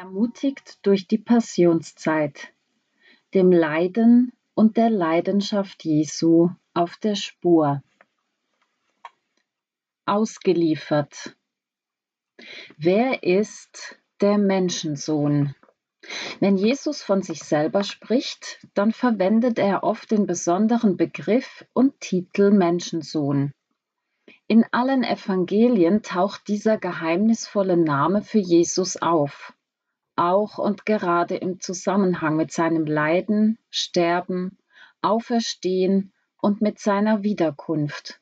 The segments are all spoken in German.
ermutigt durch die Passionszeit, dem Leiden und der Leidenschaft Jesu auf der Spur. Ausgeliefert. Wer ist der Menschensohn? Wenn Jesus von sich selber spricht, dann verwendet er oft den besonderen Begriff und Titel Menschensohn. In allen Evangelien taucht dieser geheimnisvolle Name für Jesus auf, auch und gerade im Zusammenhang mit seinem Leiden, Sterben, Auferstehen und mit seiner Wiederkunft.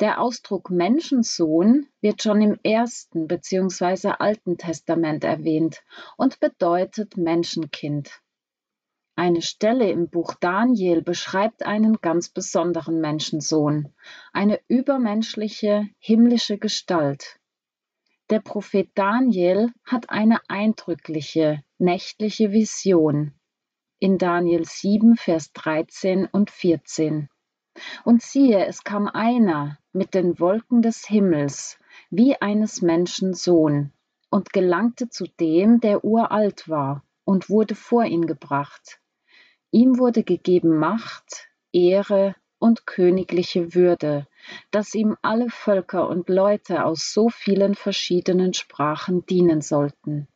Der Ausdruck Menschensohn wird schon im Ersten bzw. Alten Testament erwähnt und bedeutet Menschenkind. Eine Stelle im Buch Daniel beschreibt einen ganz besonderen Menschensohn, eine übermenschliche, himmlische Gestalt. Der Prophet Daniel hat eine eindrückliche, nächtliche Vision in Daniel 7, Vers 13 und 14. Und siehe, es kam einer mit den Wolken des Himmels, wie eines Menschen Sohn, und gelangte zu dem, der uralt war, und wurde vor ihn gebracht. Ihm wurde gegeben Macht, Ehre und königliche Würde, dass ihm alle Völker und Leute aus so vielen verschiedenen Sprachen dienen sollten.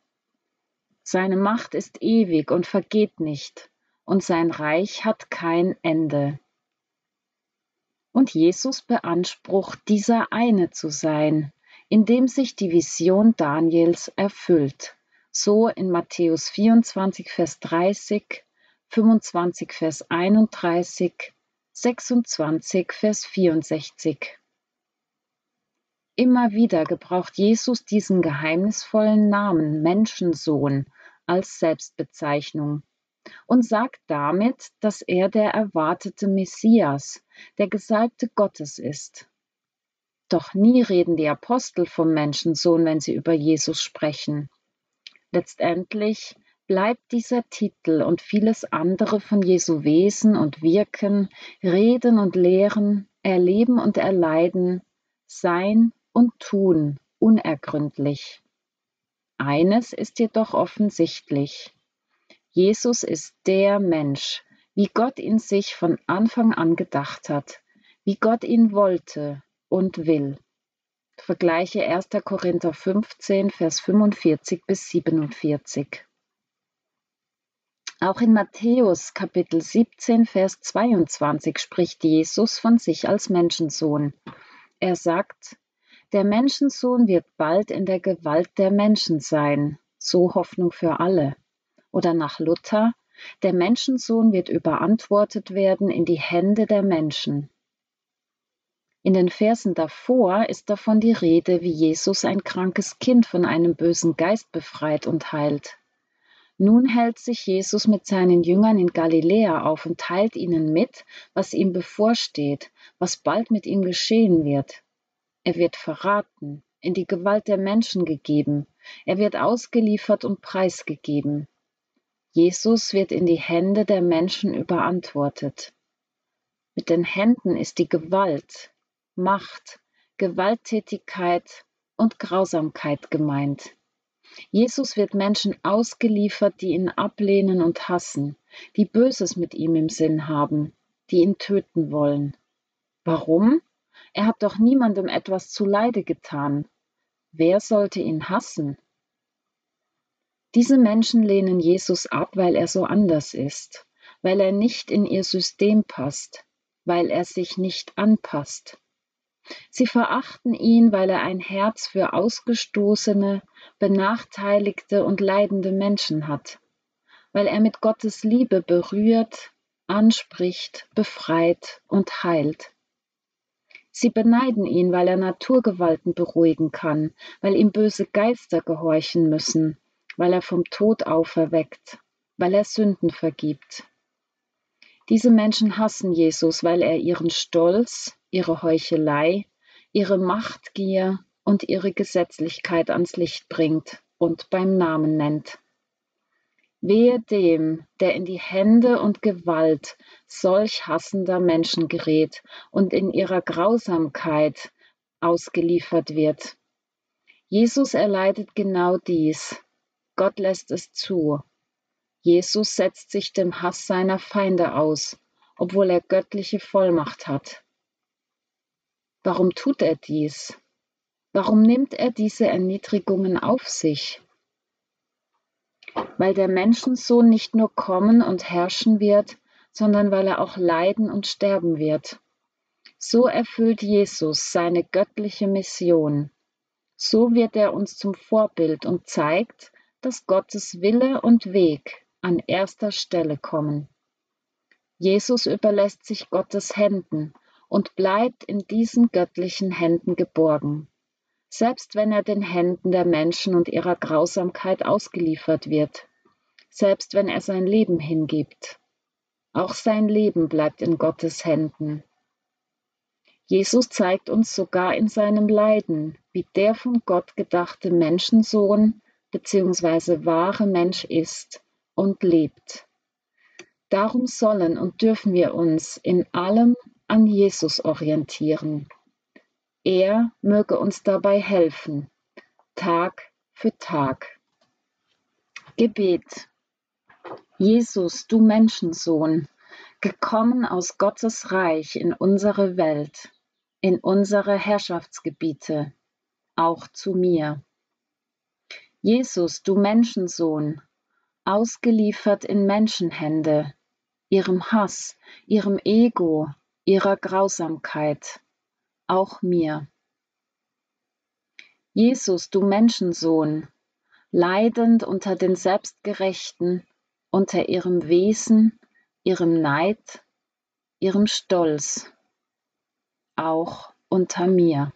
Seine Macht ist ewig und vergeht nicht, und sein Reich hat kein Ende. Und Jesus beansprucht, dieser eine zu sein, in dem sich die Vision Daniels erfüllt. So in Matthäus 24, Vers 30, 25, Vers 31, 26, Vers 64. Immer wieder gebraucht Jesus diesen geheimnisvollen Namen Menschensohn als Selbstbezeichnung und sagt damit, dass er der erwartete Messias, der Gesalbte Gottes ist. Doch nie reden die Apostel vom Menschensohn, wenn sie über Jesus sprechen. Letztendlich bleibt dieser Titel und vieles andere von Jesu Wesen und Wirken, Reden und Lehren, Erleben und Erleiden, Sein und Tun unergründlich. Eines ist jedoch offensichtlich. Jesus ist der Mensch, wie Gott ihn sich von Anfang an gedacht hat, wie Gott ihn wollte und will. Vergleiche 1. Korinther 15, Vers 45 bis 47. Auch in Matthäus Kapitel 17, Vers 22 spricht Jesus von sich als Menschensohn. Er sagt, der Menschensohn wird bald in der Gewalt der Menschen sein, so Hoffnung für alle. Oder nach Luther, der Menschensohn wird überantwortet werden in die Hände der Menschen. In den Versen davor ist davon die Rede, wie Jesus ein krankes Kind von einem bösen Geist befreit und heilt. Nun hält sich Jesus mit seinen Jüngern in Galiläa auf und teilt ihnen mit, was ihm bevorsteht, was bald mit ihm geschehen wird. Er wird verraten, in die Gewalt der Menschen gegeben, er wird ausgeliefert und preisgegeben. Jesus wird in die Hände der Menschen überantwortet. Mit den Händen ist die Gewalt, Macht, Gewalttätigkeit und Grausamkeit gemeint. Jesus wird Menschen ausgeliefert, die ihn ablehnen und hassen, die Böses mit ihm im Sinn haben, die ihn töten wollen. Warum? Er hat doch niemandem etwas zuleide getan. Wer sollte ihn hassen? Diese Menschen lehnen Jesus ab, weil er so anders ist, weil er nicht in ihr System passt, weil er sich nicht anpasst. Sie verachten ihn, weil er ein Herz für ausgestoßene, benachteiligte und leidende Menschen hat, weil er mit Gottes Liebe berührt, anspricht, befreit und heilt. Sie beneiden ihn, weil er Naturgewalten beruhigen kann, weil ihm böse Geister gehorchen müssen, weil er vom Tod auferweckt, weil er Sünden vergibt. Diese Menschen hassen Jesus, weil er ihren Stolz, ihre Heuchelei, ihre Machtgier und ihre Gesetzlichkeit ans Licht bringt und beim Namen nennt. Wehe dem, der in die Hände und Gewalt solch hassender Menschen gerät und in ihrer Grausamkeit ausgeliefert wird. Jesus erleidet genau dies. Gott lässt es zu. Jesus setzt sich dem Hass seiner Feinde aus, obwohl er göttliche Vollmacht hat. Warum tut er dies? Warum nimmt er diese Erniedrigungen auf sich? Weil der Menschensohn nicht nur kommen und herrschen wird, sondern weil er auch leiden und sterben wird. So erfüllt Jesus seine göttliche Mission. So wird er uns zum Vorbild und zeigt, dass Gottes Wille und Weg an erster Stelle kommen. Jesus überlässt sich Gottes Händen und bleibt in diesen göttlichen Händen geborgen, selbst wenn er den Händen der Menschen und ihrer Grausamkeit ausgeliefert wird, selbst wenn er sein Leben hingibt. Auch sein Leben bleibt in Gottes Händen. Jesus zeigt uns sogar in seinem Leiden, wie der von Gott gedachte Menschensohn bzw. wahre Mensch ist und lebt. Darum sollen und dürfen wir uns in allem an Jesus orientieren. Er möge uns dabei helfen, Tag für Tag. Gebet. Jesus, du Menschensohn, gekommen aus Gottes Reich in unsere Welt, in unsere Herrschaftsgebiete, auch zu mir. Jesus, du Menschensohn, ausgeliefert in Menschenhände, ihrem Hass, ihrem Ego, ihrer Grausamkeit, auch mir. Jesus, du Menschensohn, leidend unter den Selbstgerechten, unter ihrem Wesen, ihrem Neid, ihrem Stolz, auch unter mir.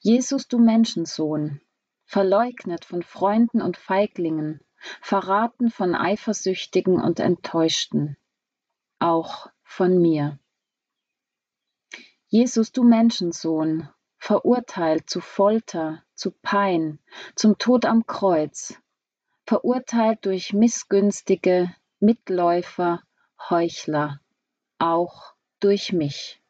Jesus, du Menschensohn, verleugnet von Freunden und Feiglingen, verraten von Eifersüchtigen und Enttäuschten, auch von mir. Jesus, du Menschensohn, verurteilt zu Folter, zu Pein, zum Tod am Kreuz, verurteilt durch missgünstige Mitläufer, Heuchler, auch durch mich.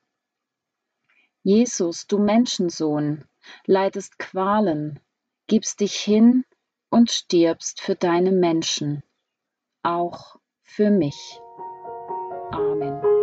Jesus, du Menschensohn, leidest Qualen, gibst dich hin und stirbst für deine Menschen, auch für mich. Amen.